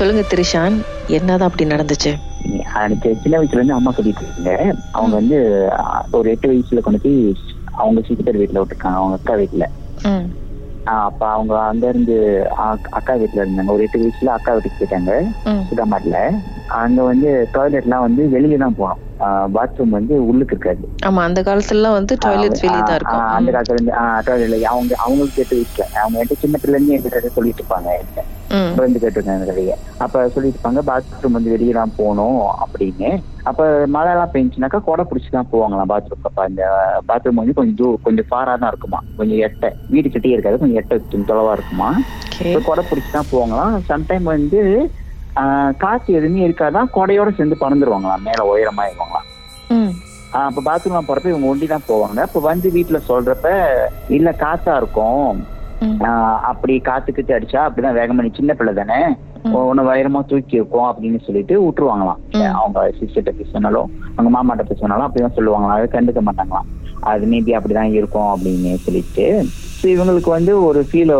சொல்லுங்க திரிஷான். என்னதான் அப்படி நடந்துச்சு? எனக்கு சின்ன வயசுல இருந்து அம்மா சொல்லிட்டு இருக்காங்க. அவங்க வந்து ஒரு எட்டு வயசுல கொண்டு போய் அவங்க சிஸ்டர் வீட்டுல விட்டுருக்காங்க. அவங்க அக்கா வீட்டுல அப்ப அவங்க அங்க இருந்து அக்- அக்கா வீட்டுல இருந்தாங்க. ஒரு எட்டு வயசுல அக்கா வீட்டுக்கு போயிட்டாங்க. ம். சுடாமாட்ல அங்க வந்து டாய்லெட்லாம் வந்து வெளியே தான் போகணும் பாத்ரூம் வந்து உள்ளுக்கு இருக்காது. ஆமா அந்த காலத்துலலாம் வந்து டாய்லெட்ஸ் வெளியே தான் ஆஹ் அந்த இருக்கும் காலத்துல இருந்து டாய்லெட்ல அவங்க அவங்களுக்கு எட்டு வயசுல அவங்க எட்டு சின்ன பிள்ளை இருந்து என்கிட்ட சொல்லிட்டு இருப்பாங்க என்கிட்ட. ம். வந்து கேட்டிருக்காங்க கதையை. அப்ப சொல்லிட்டு இருப்பாங்க பாத்ரூம் வந்து வெளியே தான் போகணும் அப்படின்னு. அப்ப மழை எல்லாம் பெஞ்சுனாக்கா கொடை பிடிச்சி தான் போவாங்களாம் பாத்ரூம் அப்ப அந்த பாத்ரூம் வந்து கொஞ்சம் தூ கொஞ்சம் ஃபாரா தான் இருக்குமா? கொஞ்சம் எட்டை. வீடு கிட்டே இருக்காது கொஞ்சம் எட்டை தொலைவா இருக்குமா? கொடை பிடிச்சி தான் போவாங்களாம். சம்டைம் வந்து காத்து எதுவுமே இருக்காதான் கொடையோட சேர்ந்து பறந்துருவாங்களாம் மேல உயரமா இருவாங்களாம் அப்ப பாத்ரூம்லாம் போறப்ப இவங்க ஒண்டி தான் போவாங்க. அப்ப வந்து வீட்டுல சொல்றப்ப இல்ல காத்தா இருக்கும். அப்படி காத்துக்கிட்டு அடிச்சா அப்படிதான் வேகமா நீ சின்ன பிள்ளை தானே. உன்னை வைரமா தூக்கி இருக்கும் அப்படின்னு சொல்லிட்டு விட்டுருவாங்களாம். அவங்க சிஸ்டர்கிட்ட பேச சொன்னாலும் அவங்க மாமாட்ட பேச சொன்னாலும் அப்படிதான் சொல்லுவாங்களாம். அதை கண்டுக்க மாட்டாங்களாம். அது மேபி அப்படிதான் இருக்கும் அப்படின்னு சொல்லிட்டு. So இவங்களுக்கு வந்து ஒரு ஃபீல்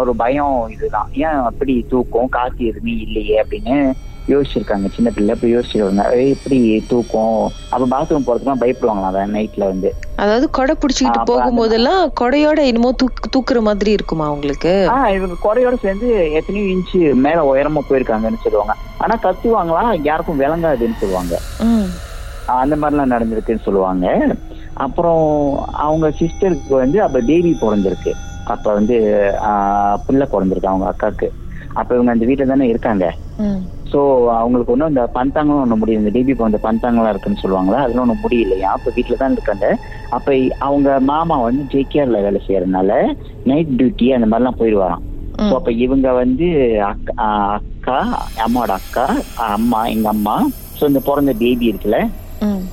ஒரு பயம் இதுதான். ஏன் அப்படி தூக்கம்? காத்து எதுவுமே இல்லையே அப்படின்னு யோசிச்சிருக்காங்க சின்ன பிள்ளை இப்ப யோசிச்சிருக்காங்க எப்படி தூக்கம்? அப்ப பாத்ரூம் போறதுக்குலாம் பயப்படுவாங்களாம் நைட்ல வந்து. அதாவது கொடை பிடிச்சிக்கிட்டு போகும்போதெல்லாம் கொடையோட என்னமோ தூக்கு தூக்குற மாதிரி இருக்குமா உங்களுக்கு ஆஹ் இவங்க குறையோட சேர்ந்து எத்தனையோ இன்ச்சு மேல உயரமா போயிருக்காங்கன்னு சொல்லுவாங்க. ஆனா கத்துவாங்களா? யாருக்கும் விளங்காதுன்னு சொல்லுவாங்க. அந்த மாதிரிலாம் நடந்திருக்குன்னு சொல்லுவாங்க. அப்புறம் அவங்க சிஸ்டருக்கு வந்து அப்ப பேபி பிறந்திருக்கு. அப்ப வந்து பிள்ளை பிறந்திருக்கு அவங்க அக்காக்கு. அப்ப இவங்க அந்த வீட்டுல தானே இருக்காங்க. சோ அவங்களுக்கு ஒன்றும் இந்த பந்தாங்களும் ஒண்ணு முடியல இந்த பேபி பிறந்த பந்தாங்கலாம் இருக்குன்னு சொல்லுவாங்களா? அதெல்லாம் ஒன்றும் முடியலையா? அப்ப வீட்டுல தான் இருக்காங்க. அப்ப அவங்க மாமா வந்து ஜேகேஆர்ல வேலை செய்யறதுனால நைட் டியூட்டி அந்த மாதிரிலாம் போயிடுவாராம். ஸோ அப்ப இவங்க வந்து அக்கா அக்கா அம்மாவோட அக்கா அம்மா எங்க அம்மா. ஸோ இந்த பிறந்த பேபி இருக்குல்ல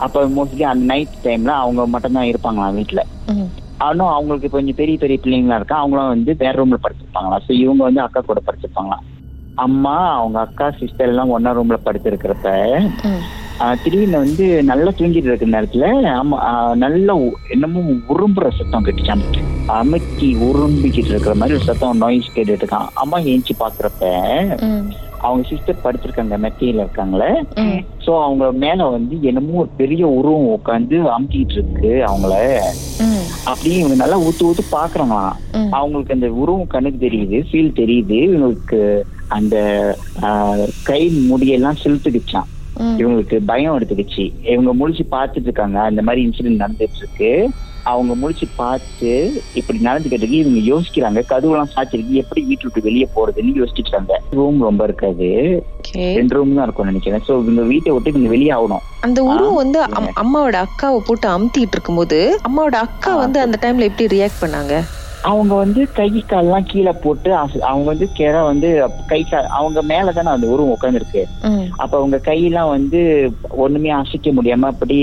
அப்ப மோஸ்ட்லி அந்த நைட் டைம்ல அவங்க மட்டும் தான் இருப்பாங்களாம் வீட்டுல ம். ஆனால் அவங்களுக்கு கொஞ்சம் பெரிய பெரிய பிள்ளைங்களா இருக்கா அவங்களும் வந்து வேற ரூம்ல படுத்திருப்பாங்களா ஸோ இவங்க வந்து அக்கா கூட படுத்திருப்பாங்களாம் அம்மா அவங்க அக்கா சிஸ்டர் எல்லாம் ஒன்னா ரூம்ல படுத்திருக்கிறப்ப ஆஹ் திடீர்னு வந்து நல்லா தூங்கிட்டு இருக்கிற நேரத்துல ஆமா நல்ல என்னமோ உரும்புற சத்தம் கேட்டுச்சான் அமைக்கி உரும்பிக்கிட்டு இருக்கிற மாதிரி ஒரு சத்தம் நாய்ஸ் கேட்டுட்டு இருக்கான். அம்மா ஏஞ்சி பாக்குறப்ப அவங்க சிஸ்டர் படுத்திருக்காங்க மெத்தையில இருக்காங்களே. சோ அவங்க மேல வந்து என்னமோ ஒரு பெரிய உருவம் உட்காந்து அமுக்கிட்டு இருக்கு அவங்கள. அப்படியே இவங்க நல்லா ஊத்து ஊத்து பாக்குறாங்களாம். அவங்களுக்கு அந்த உருவம் கண்ணுக்கு தெரியுது ஃபீல் தெரியுது. இவங்களுக்கு அந்த கை முடியெல்லாம் செலுத்துக்கிச்சான் இவங்களுக்கு பயம் எடுத்துக்கிச்சு. இவங்க முழிச்சு பார்த்துட்டு இருக்காங்க அந்த மாதிரி இன்சிடென்ட் நடந்துட்டு இருக்கு அவங்க முழிச்சு பார்த்து இப்படி நடந்துக்கிட்டு இவங்க யோசிக்கிறாங்க. கதவுலாம் சாச்சிருக்கு எப்படி வீட்டு விட்டு வெளியே போறதுன்னு யோசிச்சுட்டாங்க ரூம் ரொம்ப இருக்காது. ரெண்டு ரூம் தான் இருக்கும் நினைக்கிறேன். சோ இவங்க வீட்டை விட்டு இவங்க வெளியே ஆகணும். அந்த உருவம் வந்து அம்மாவோட அக்காவை போட்டு அமுத்திட்டு இருக்கும்போது அம்மாவோட அக்கா வந்து அந்த டைம்ல எப்படி ரியாக்ட் பண்ணாங்க? அவங்க வந்து கை கால்லாம் கீழே போட்டு அவங்க வந்து கிற வந்து கை கால் அவங்க மேல தானே அந்த உருவம் உட்காந்துருக்கு அப்ப அவங்க கையெல்லாம் வந்து ஒண்ணுமே அசைக்க முடியாம அப்படி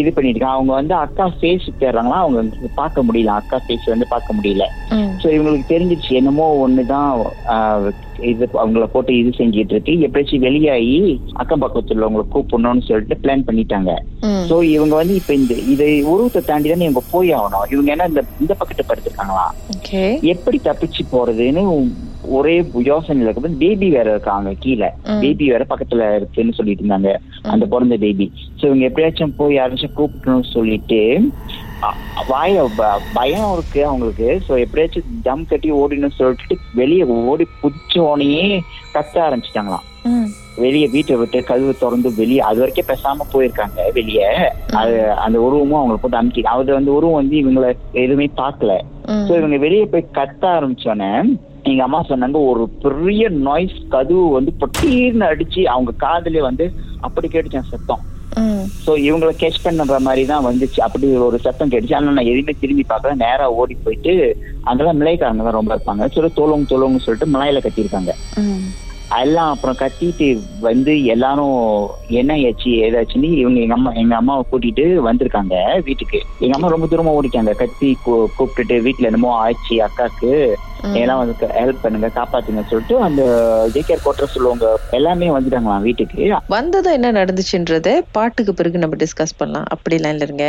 இது பண்ணிட்டு இருக்காங்க. அவங்க வந்து அக்கா ஃபேஸ் தேடுறாங்களா? அவங்க பார்க்க முடியல. அக்கா ஃபேஸ் வந்து பார்க்க முடியல. சோ இவங்களுக்கு தெரிஞ்சிருச்சு. என்னமோ ஒண்ணுதான் இது அவங்கள போட்டு இது செஞ்சிட்டு இருக்கு. எப்படியாச்சும் வெளியாகி அக்கம் பக்கத்துல உள்ளவங்களை கூப்பிடணும்னு சொல்லிட்டு பிளான் பண்ணிட்டாங்க. சோ இவங்க வந்து இப்ப இந்த இதை உருவத்தை தாண்டி தானே இவங்க போய் ஆகணும். இவங்க என்ன இந்த இந்த பக்கத்து படுத்திருக்காங்களா எப்படி தப்பிச்சு போறதுன்னு ஒரே யோசனையில இருக்கு பேபி வேற இருக்காங்க கீழே. பேபி வேற பக்கத்துல இருக்குன்னு சொல்லிட்டு இருந்தாங்க அந்த பிறந்த பேபி சோ இவங்க எப்படியாச்சும் போய் யாராச்சும் கூப்பிடணும்னு சொல்லிட்டு வாய பயம் இருக்கு அவங்களுக்கு. சோ எப்படியாச்சும் ஜம் கட்டி ஓடினு சொல்லிட்டு வெளியே ஓடி புடிச்சோனையே கத்த ஆரம்பிச்சிட்டாங்களாம். வெளியே வீட்டை விட்டு கதவு திறந்து வெளியே அது வரைக்கும் பேசாம போயிருக்காங்க வெளியே. அது அந்த உருவமும் அவங்களை போட்டு அமுக்கி அது அந்த உருவம் வந்து இவங்களை எதுவுமே பார்க்கல. ம். சோ இவங்க வெளியே போய் கத்த ஆரம்பிச்சோன்னே எங்க அம்மா சொன்னாங்க ஒரு பெரிய நாய்ஸ் கதவு வந்து பொட்டீர்னு அடிச்சு அவங்க காதுல வந்து அப்படி கேட்டுச்சான் சத்தம். சோ இவங்களை கேட்ச் பண்ணுற மாதிரி தான் வந்துச்சு. அப்படி ஒரு சத்தம் கேட்டுச்சு. ஆனா நான் எதுவுமே திரும்பி பார்க்கல. நேரா ஓடி போயிட்டு அங்கெல்லாம் மிளைக்காரங்க தான் ரொம்ப இருப்பாங்க. சொல்லி தோலங்க தோலங்க சொல்லிட்டு மலையில கட்டியிருக்காங்க. எல்லாம் அப்புறம் கத்திட்டு வந்து எல்லாரும் என்ன ஆச்சு ஏதாச்சுன்னு இவங்க எங்க அம்மா எங்க அம்மாவை கூட்டிட்டு வந்திருக்காங்க வீட்டுக்கு. எங்க அம்மா ரொம்ப தூரமா ஓடிட்டாங்க. கத்தி கூப்பிட்டுட்டு வீட்டுல என்னமோ ஆச்சு அக்காக்கு. எல்லாம் வந்து ஹெல்ப் பண்ணுங்க காப்பாத்துங்க சொல்லிட்டு அந்த ஜேகேஆர் கோட்டர் சொல்லுவாங்க. எல்லாமே வந்துட்டாங்களாம் வீட்டுக்கு. வந்ததும் என்ன நடந்துச்சுன்றத பாட்டுக்கு பிறகு நம்ம டிஸ்கஸ் பண்ணலாம். அப்படி லைன்ல இருங்க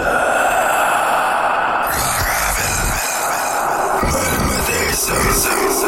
Service.